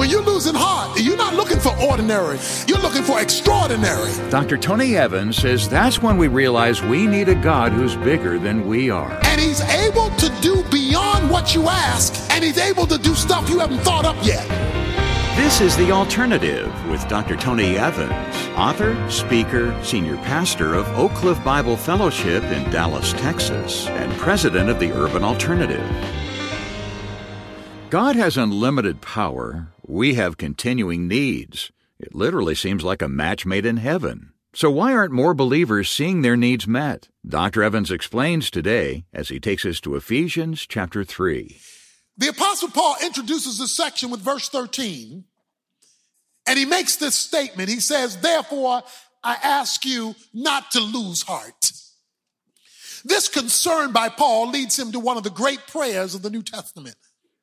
When you're losing heart, you're not looking for ordinary, you're looking for extraordinary. Dr. Tony Evans says that's when we realize we need a God who's bigger than we are. And he's able to do beyond what you ask, and he's able to do stuff you haven't thought up yet. This is The Alternative with Dr. Tony Evans, author, speaker, senior pastor of Oak Cliff Bible Fellowship in Dallas, Texas, and president of the Urban Alternative. God has unlimited power. We have continuing needs. It literally seems like a match made in heaven. So, why aren't more believers seeing their needs met? Dr. Evans explains today as he takes us to Ephesians chapter 3. The Apostle Paul introduces this section with verse 13, and he makes this statement. He says, Therefore, I ask you not to lose heart. This concern by Paul leads him to one of the great prayers of the New Testament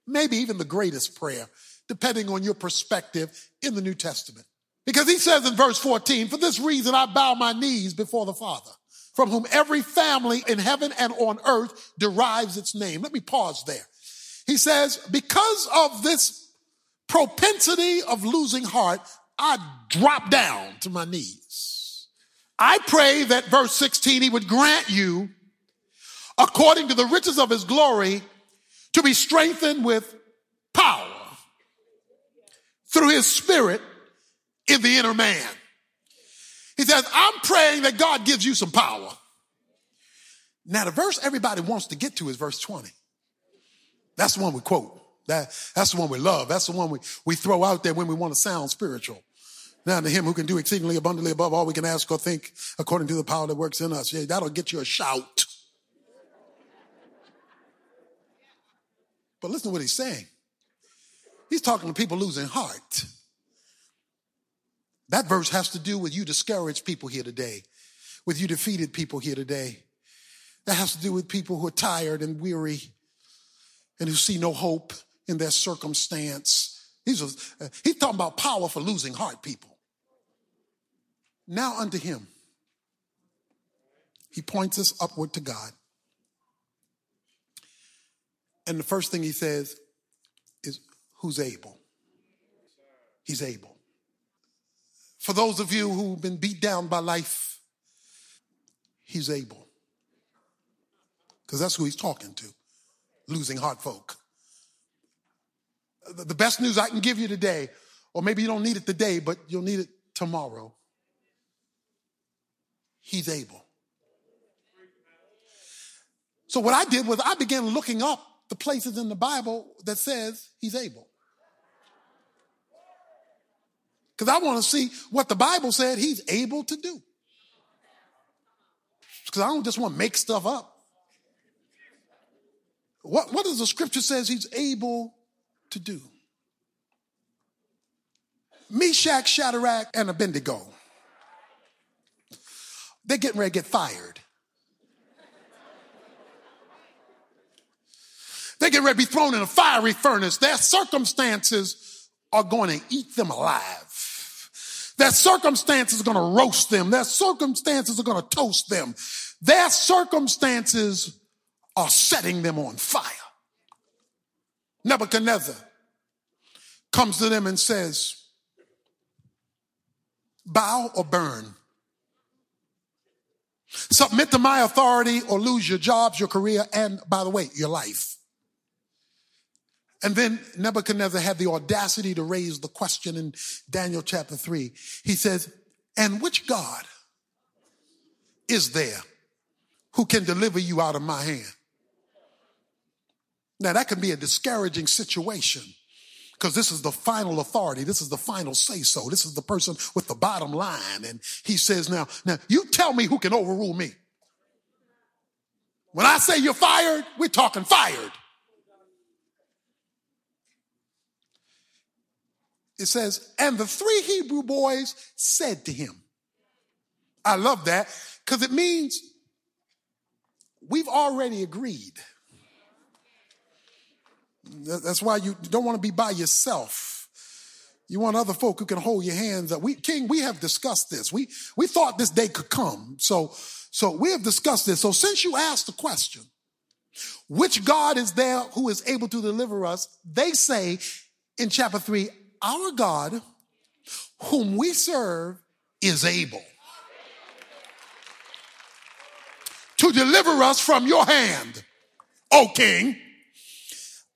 maybe even the greatest prayer, depending on your perspective in the New Testament. Because he says in verse 14, for this reason I bow my knees before the Father, from whom every family in heaven and on earth derives its name. Let me pause there. He says, because of this propensity of losing heart, I drop down to my knees. I pray that verse 16, he would grant you, according to the riches of his glory, to be strengthened with power through his spirit in the inner man. He says, I'm praying that God gives you some power. Now, the verse everybody wants to get to is verse 20. That's the one we quote. That, that's the one we love. That's the one we, we throw out there when we want to sound spiritual. Now to him who can do exceedingly abundantly above all we can ask or think according to the power that works in us. Yeah, that'll get you a shout. But listen to what he's saying. He's talking to people losing heart. That verse has to do with you discouraged people here today, with you defeated people here today. That has to do with people who are tired and weary and who see no hope in their circumstance. He's, uh, he's talking about power for losing heart people. Now unto him. He points us upward to God. And the first thing he says is, Who's able? He's able. For those of you who've been beat down by life, he's able. Because that's who he's talking to losing heart folk. The best news I can give you today, or maybe you don't need it today, but you'll need it tomorrow. He's able. So, what I did was I began looking up the places in the Bible that says he's able. Because I want to see what the Bible said he's able to do. Because I don't just want to make stuff up. What, what does the scripture says he's able to do? Meshach, Shadrach, and Abednego. They're getting ready to get fired. They get ready to be thrown in a fiery furnace. Their circumstances are going to eat them alive. Their circumstances are going to roast them. Their circumstances are going to toast them. Their circumstances are setting them on fire. Nebuchadnezzar comes to them and says, bow or burn. Submit to my authority or lose your jobs, your career, and by the way, your life. And then Nebuchadnezzar had the audacity to raise the question in Daniel chapter 3. He says, And which God is there who can deliver you out of my hand? Now, that can be a discouraging situation because this is the final authority. This is the final say so. This is the person with the bottom line. And he says, Now, now you tell me who can overrule me. When I say you're fired, we're talking fired. It says, and the three Hebrew boys said to him. I love that because it means we've already agreed. That's why you don't want to be by yourself. You want other folk who can hold your hands up. We, King, we have discussed this. We, we thought this day could come. So, so we have discussed this. So since you asked the question, which God is there who is able to deliver us? They say in chapter three, Our God, whom we serve, is able to deliver us from your hand, O king.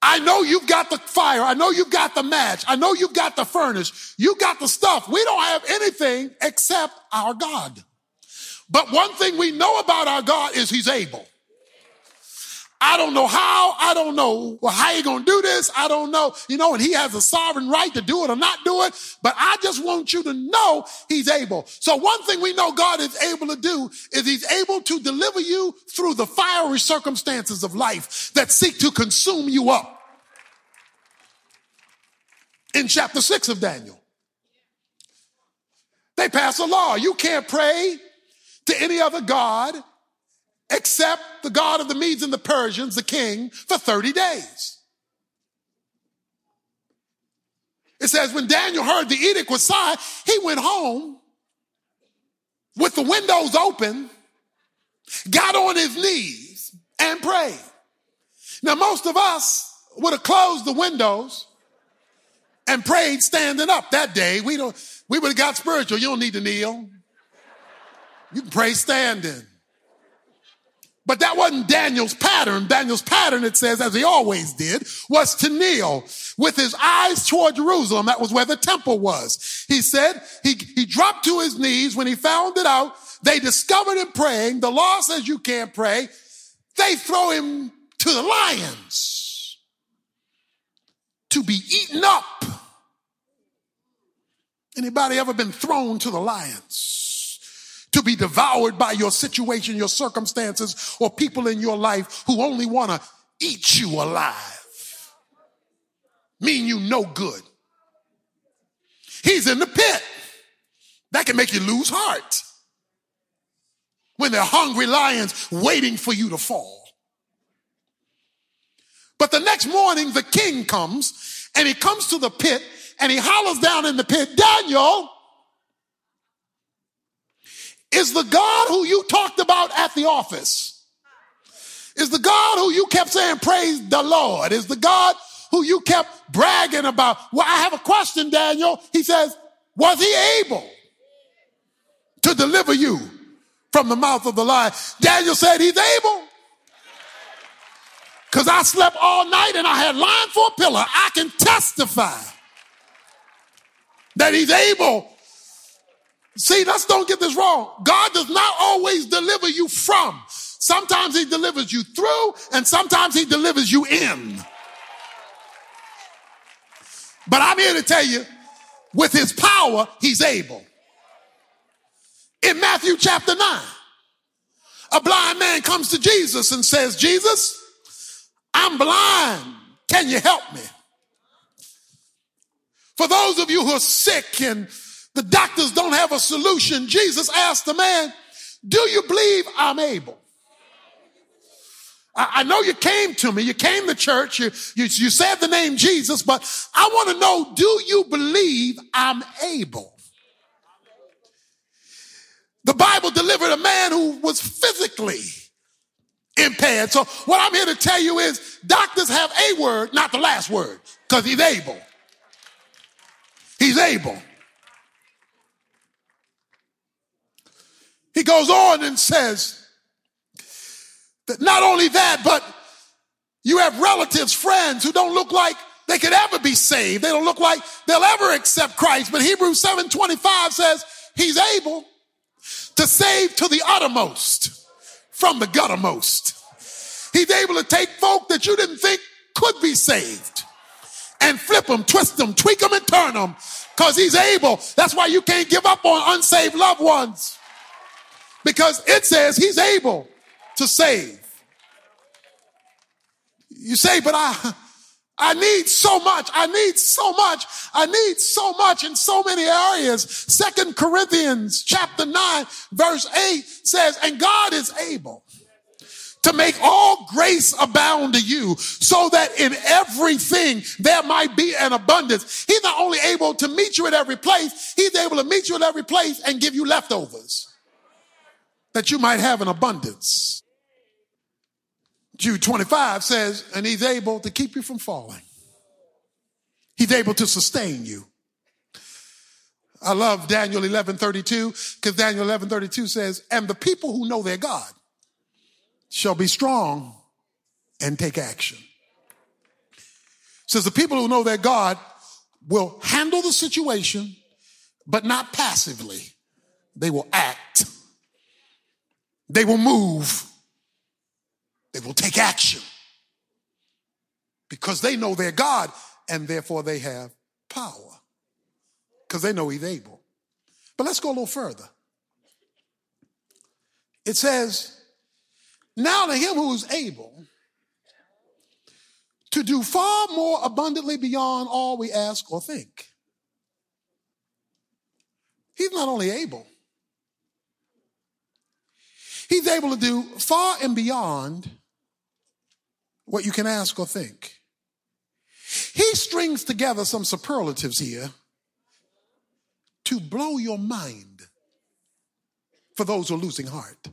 I know you've got the fire. I know you've got the match. I know you've got the furnace. You got the stuff. We don't have anything except our God. But one thing we know about our God is he's able. I don't know how. I don't know well, how you going to do this. I don't know. You know, and he has a sovereign right to do it or not do it. But I just want you to know he's able. So one thing we know God is able to do is he's able to deliver you through the fiery circumstances of life that seek to consume you up. In chapter six of Daniel, they pass a law. You can't pray to any other God except the God of the Medes and the Persians, the king, for 30 days. It says when Daniel heard the edict was signed, he went home with the windows open, got on his knees and prayed. Now, most of us would have closed the windows and prayed standing up that day. We don't, we would have got spiritual. You don't need to kneel. You can pray standing. But that wasn't Daniel's pattern. Daniel's pattern, it says, as he always did, was to kneel with his eyes toward Jerusalem. That was where the temple was. He said he, he dropped to his knees when he found it out. They discovered him praying. The law says you can't pray. They throw him to the lions to be eaten up. Anybody ever been thrown to the lions? To be devoured by your situation, your circumstances, or people in your life who only want to eat you alive. Mean you no good. He's in the pit. That can make you lose heart. When they're hungry lions waiting for you to fall. But the next morning, the king comes and he comes to the pit and he hollers down in the pit, Daniel, is the God who you talked about at the office. Is the God who you kept saying, praise the Lord. Is the God who you kept bragging about. Well, I have a question, Daniel. He says, was he able to deliver you from the mouth of the lion? Daniel said, he's able. Cause I slept all night and I had lion for a pillar. I can testify that he's able See, let's don't get this wrong. God does not always deliver you from. Sometimes he delivers you through and sometimes he delivers you in. But I'm here to tell you, with his power, he's able. In Matthew chapter 9, a blind man comes to Jesus and says, Jesus, I'm blind. Can you help me? For those of you who are sick and the doctors don't have a solution. Jesus asked the man, do you believe I'm able? I, know you came to me, you came to church, you, you, you said the name Jesus, but I want to know, do you believe I'm able? The Bible delivered a man who was physically impaired. So what I'm here to tell you is doctors have a word, not the last word, because he's able. He's able. He goes on and says that not only that, but you have relatives, friends who don't look like they could ever be saved. They don't look like they'll ever accept Christ. But Hebrews 7:25 says he's able to save to the uttermost from the guttermost. He's able to take folk that you didn't think could be saved and flip them, twist them, tweak them, and turn them because he's able. That's why you can't give up on unsaved loved ones because it says he's able to save. You say, but I, I need so much. I need so much. I need so much in so many areas. Second Corinthians chapter nine, verse eight says, and God is able to make all grace abound to you so that in everything there might be an abundance. He's not only able to meet you at every place, he's able to meet you at every place and give you leftovers that you might have an abundance. Jude 25 says, and he's able to keep you from falling. He's able to sustain you. I love Daniel 11:32 because Daniel 11:32 says, "And the people who know their God shall be strong and take action." says the people who know their God will handle the situation, but not passively. They will act. They will move. They will take action because they know their God and therefore they have power because they know He's able. But let's go a little further. It says, Now to Him who is able to do far more abundantly beyond all we ask or think. He's not only able, He's able to do far and beyond what you can ask or think. He strings together some superlatives here to blow your mind for those who are losing heart.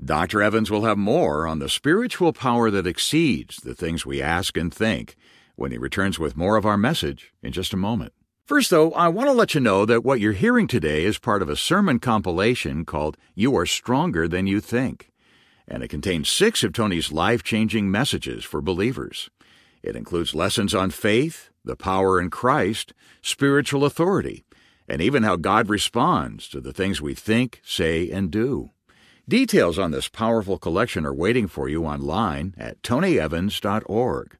Dr. Evans will have more on the spiritual power that exceeds the things we ask and think when he returns with more of our message in just a moment. First, though, I want to let you know that what you're hearing today is part of a sermon compilation called You Are Stronger Than You Think, and it contains six of Tony's life changing messages for believers. It includes lessons on faith, the power in Christ, spiritual authority, and even how God responds to the things we think, say, and do. Details on this powerful collection are waiting for you online at tonyevans.org.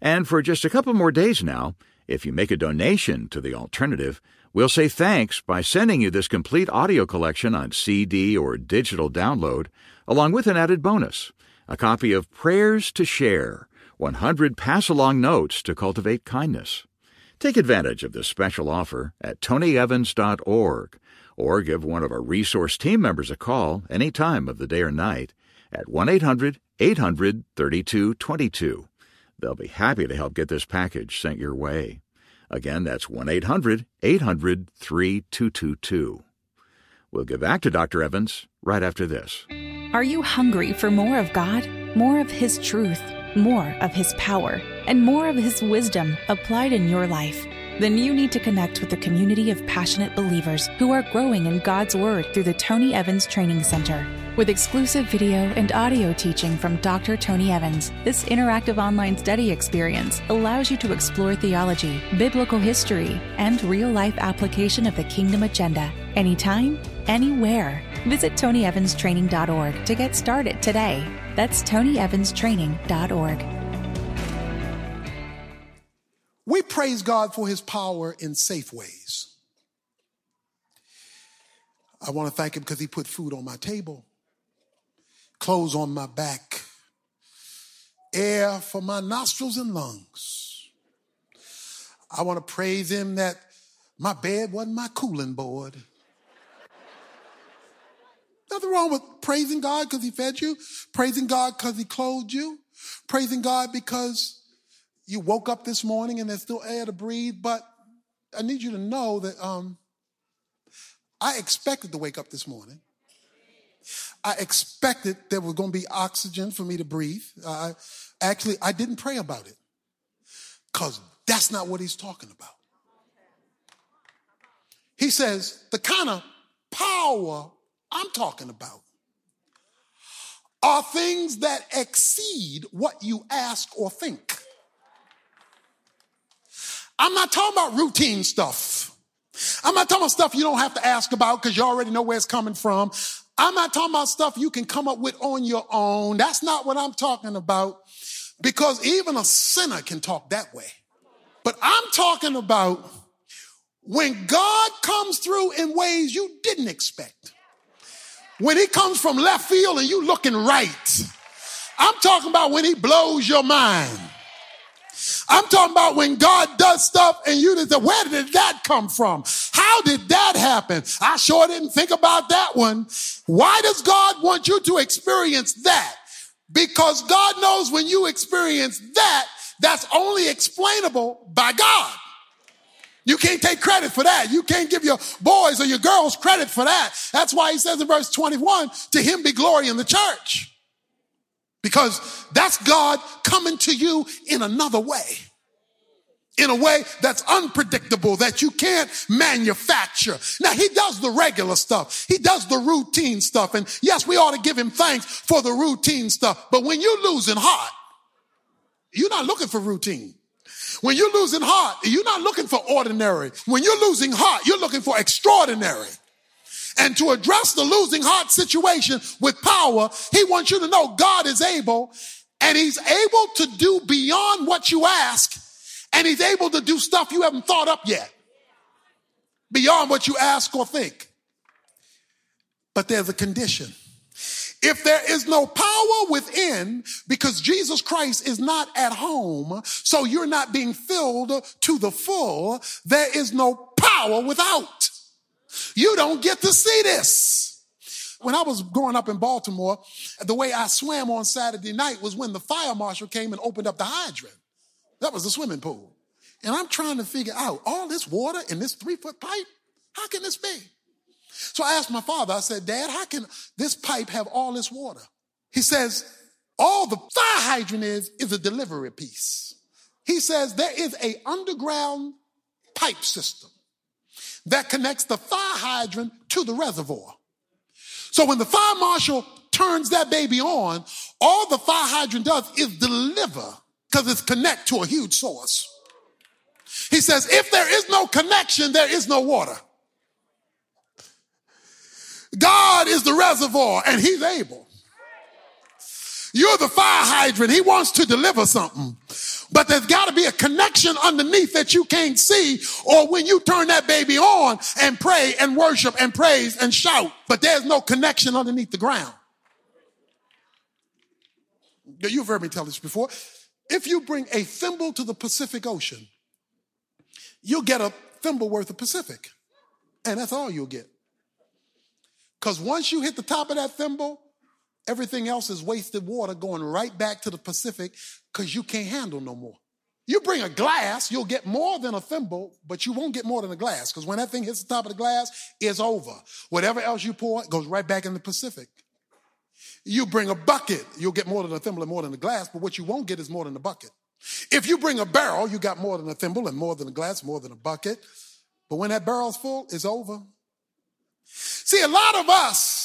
And for just a couple more days now, if you make a donation to the alternative, we'll say thanks by sending you this complete audio collection on CD or digital download, along with an added bonus a copy of Prayers to Share 100 Pass Along Notes to Cultivate Kindness. Take advantage of this special offer at tonyevans.org or give one of our resource team members a call any time of the day or night at 1 800 800 3222. They'll be happy to help get this package sent your way. Again, that's 1 800 800 3222. We'll get back to Dr. Evans right after this. Are you hungry for more of God, more of His truth, more of His power, and more of His wisdom applied in your life? Then you need to connect with a community of passionate believers who are growing in God's Word through the Tony Evans Training Center. With exclusive video and audio teaching from Dr. Tony Evans, this interactive online study experience allows you to explore theology, biblical history, and real life application of the kingdom agenda anytime, anywhere. Visit TonyEvansTraining.org to get started today. That's TonyEvansTraining.org. We praise God for his power in safe ways. I want to thank him because he put food on my table clothes on my back, air for my nostrils and lungs. I want to praise him that my bed wasn't my cooling board. Nothing wrong with praising God because he fed you, praising God because he clothed you, praising God because you woke up this morning and there's still air to breathe. But I need you to know that um, I expected to wake up this morning. I expected there was going to be oxygen for me to breathe. Uh, actually, I didn't pray about it because that's not what he's talking about. He says the kind of power I'm talking about are things that exceed what you ask or think. I'm not talking about routine stuff. I'm not talking about stuff you don't have to ask about because you already know where it's coming from. I'm not talking about stuff you can come up with on your own. That's not what I'm talking about because even a sinner can talk that way. But I'm talking about when God comes through in ways you didn't expect. When he comes from left field and you looking right. I'm talking about when he blows your mind. I'm talking about when God does stuff and you say, where did that come from? How did that happen? I sure didn't think about that one. Why does God want you to experience that? Because God knows when you experience that, that's only explainable by God. You can't take credit for that. You can't give your boys or your girls credit for that. That's why he says in verse 21, to him be glory in the church. Because that's God coming to you in another way. in a way that's unpredictable, that you can't manufacture. Now he does the regular stuff. He does the routine stuff. And yes, we ought to give him thanks for the routine stuff. But when you're losing heart, you're not looking for routine. When you're losing heart, you're not looking for ordinary. When you're losing heart, you're looking for extraordinary. And to address the losing heart situation with power, he wants you to know God is able and he's able to do beyond what you ask and he's able to do stuff you haven't thought up yet. Beyond what you ask or think. But there's a condition. If there is no power within, because Jesus Christ is not at home, so you're not being filled to the full, there is no power without. You don't get to see this. When I was growing up in Baltimore, the way I swam on Saturday night was when the fire marshal came and opened up the hydrant. That was the swimming pool. And I'm trying to figure out all this water in this three foot pipe. How can this be? So I asked my father, I said, Dad, how can this pipe have all this water? He says, all the fire hydrant is, is a delivery piece. He says there is a underground pipe system that connects the fire hydrant to the reservoir. So when the fire marshal turns that baby on, all the fire hydrant does is deliver because it's connect to a huge source. He says, if there is no connection, there is no water. God is the reservoir and he's able. You're the fire hydrant. He wants to deliver something. But there's got to be a connection underneath that you can't see or when you turn that baby on and pray and worship and praise and shout, but there's no connection underneath the ground. You've heard me tell this before. If you bring a thimble to the Pacific Ocean, you'll get a thimble worth of Pacific. And that's all you'll get. Because once you hit the top of that thimble, everything else is wasted water going right back to the Pacific because you can't handle no more. You bring a glass, you'll get more than a thimble, but you won't get more than a glass because when that thing hits the top of the glass, it's over. Whatever else you pour, it goes right back in the Pacific. You bring a bucket, you'll get more than a thimble and more than a glass, but what you won't get is more than a bucket. If you bring a barrel, you got more than a thimble and more than a glass, more than a bucket. But when that barrel's full, it's over. See, a lot of us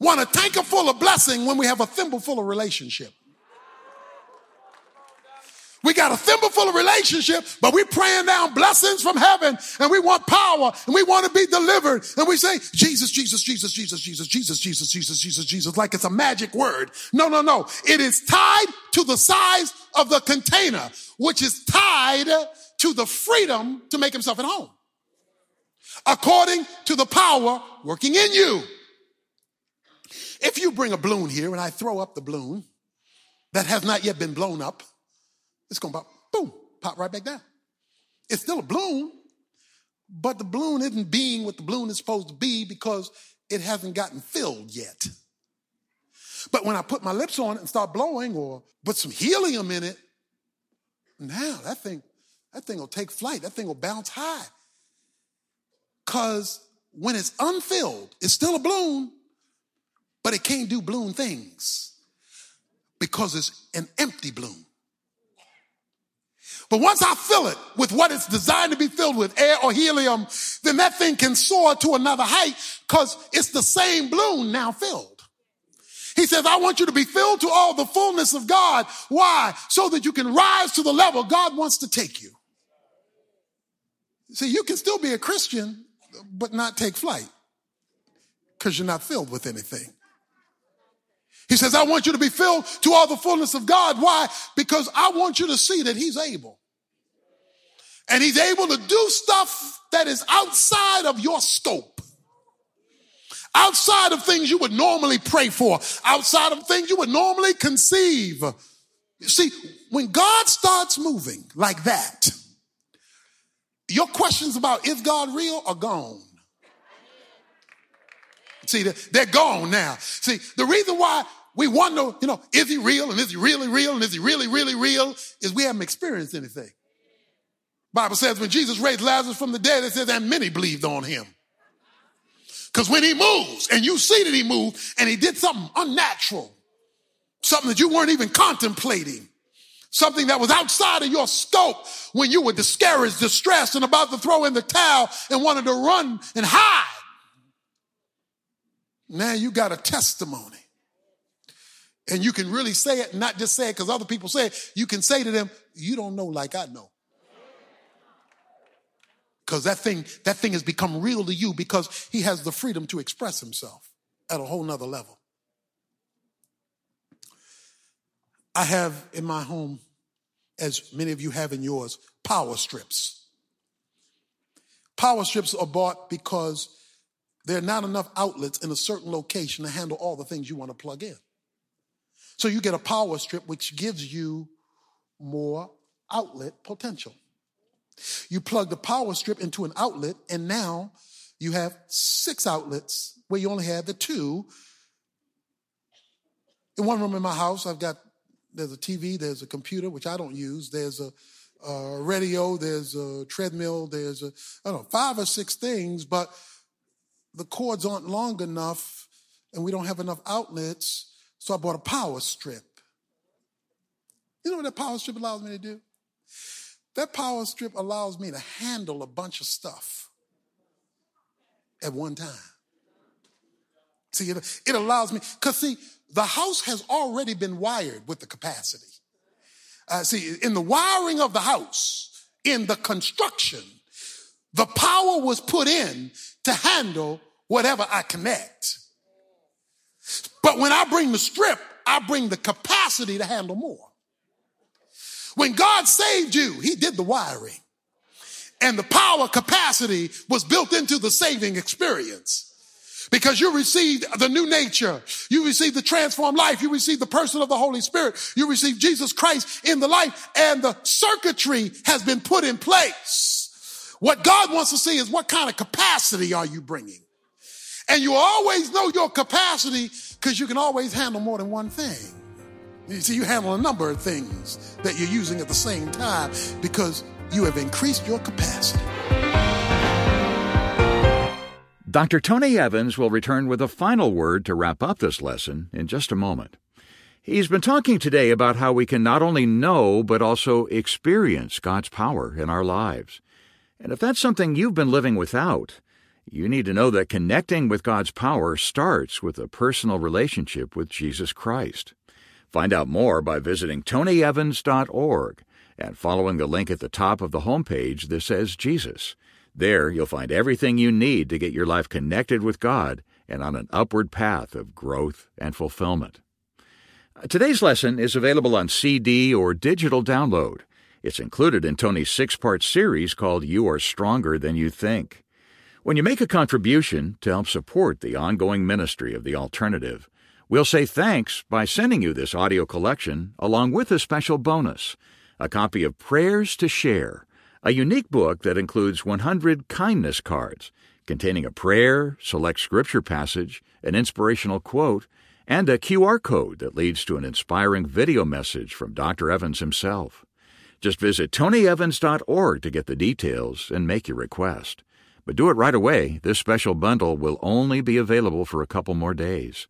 want a tanker full of blessing when we have a thimble full of relationship. We got a thimble full of relationship, but we're praying down blessings from heaven and we want power and we want to be delivered. And we say, Jesus, Jesus, Jesus, Jesus, Jesus, Jesus, Jesus, Jesus, Jesus, Jesus, like it's a magic word. No, no, no. It is tied to the size of the container, which is tied to the freedom to make himself at home. According to the power working in you. If you bring a balloon here and I throw up the balloon that has not yet been blown up, it's going to pop, boom, pop right back down. It's still a balloon, but the balloon isn't being what the balloon is supposed to be because it hasn't gotten filled yet. But when I put my lips on it and start blowing or put some helium in it, now that thing, that thing will take flight. That thing will bounce high. Because when it's unfilled, it's still a balloon, but it can't do balloon things because it's an empty balloon. But once I fill it with what it's designed to be filled with, air or helium, then that thing can soar to another height because it's the same balloon now filled. He says, I want you to be filled to all the fullness of God. Why? So that you can rise to the level God wants to take you. See, you can still be a Christian, but not take flight because you're not filled with anything. He says, I want you to be filled to all the fullness of God. Why? Because I want you to see that He's able. And He's able to do stuff that is outside of your scope. Outside of things you would normally pray for. Outside of things you would normally conceive. You see, when God starts moving like that, your questions about is God real are gone. See, they're gone now. See, the reason why we wonder, you know, is he real and is he really real and is he really, really real? Is we haven't experienced anything. Bible says when Jesus raised Lazarus from the dead, it says, and many believed on him. Because when he moves and you see that he moved and he did something unnatural, something that you weren't even contemplating, something that was outside of your scope when you were discouraged, distressed, and about to throw in the towel and wanted to run and hide. Now you got a testimony. And you can really say it, not just say it because other people say it. You can say to them, You don't know like I know. Because that thing, that thing has become real to you because he has the freedom to express himself at a whole nother level. I have in my home, as many of you have in yours, power strips. Power strips are bought because there are not enough outlets in a certain location to handle all the things you want to plug in. So you get a power strip which gives you more outlet potential. You plug the power strip into an outlet, and now you have six outlets where you only had the two. In one room in my house, I've got there's a TV, there's a computer, which I don't use, there's a, a radio, there's a treadmill, there's a, I don't know, five or six things, but the cords aren't long enough and we don't have enough outlets, so I bought a power strip. You know what that power strip allows me to do? That power strip allows me to handle a bunch of stuff at one time. See, it, it allows me, because see, the house has already been wired with the capacity. Uh, see, in the wiring of the house, in the construction, the power was put in to handle whatever I connect. But when I bring the strip, I bring the capacity to handle more. When God saved you, He did the wiring. And the power capacity was built into the saving experience. Because you received the new nature. You received the transformed life. You received the person of the Holy Spirit. You received Jesus Christ in the life and the circuitry has been put in place. What God wants to see is what kind of capacity are you bringing? And you always know your capacity because you can always handle more than one thing. You see, you handle a number of things that you're using at the same time because you have increased your capacity. Dr. Tony Evans will return with a final word to wrap up this lesson in just a moment. He's been talking today about how we can not only know, but also experience God's power in our lives. And if that's something you've been living without, you need to know that connecting with God's power starts with a personal relationship with Jesus Christ. Find out more by visiting tonyevans.org and following the link at the top of the homepage that says Jesus. There, you'll find everything you need to get your life connected with God and on an upward path of growth and fulfillment. Today's lesson is available on CD or digital download. It's included in Tony's six part series called You Are Stronger Than You Think. When you make a contribution to help support the ongoing ministry of the alternative, we'll say thanks by sending you this audio collection along with a special bonus a copy of Prayers to Share a unique book that includes 100 kindness cards containing a prayer, select scripture passage, an inspirational quote, and a QR code that leads to an inspiring video message from Dr. Evans himself. Just visit tonyevans.org to get the details and make your request. But do it right away. This special bundle will only be available for a couple more days.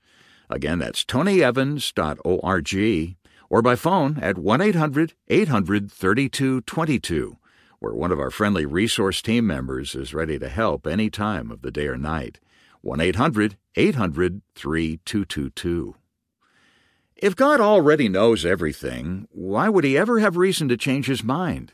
Again, that's tonyevans.org or by phone at 1 800 800 3222 where one of our friendly resource team members is ready to help any time of the day or night. 1 800 800 3222. If God already knows everything, why would He ever have reason to change His mind?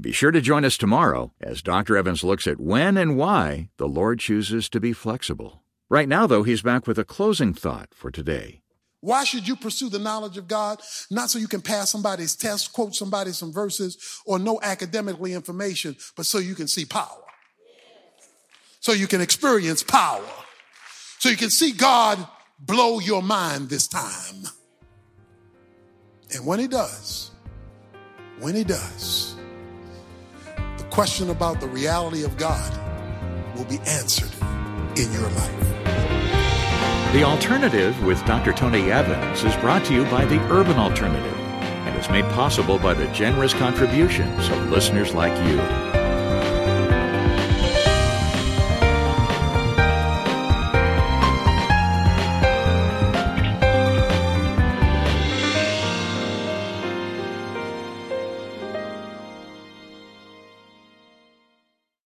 Be sure to join us tomorrow as Dr. Evans looks at when and why the Lord chooses to be flexible. Right now, though, he's back with a closing thought for today. Why should you pursue the knowledge of God? Not so you can pass somebody's test, quote somebody some verses, or know academically information, but so you can see power. So you can experience power. So you can see God blow your mind this time. And when He does, when He does, the question about the reality of God will be answered in your life. The Alternative with Dr. Tony Evans is brought to you by the Urban Alternative and is made possible by the generous contributions of listeners like you.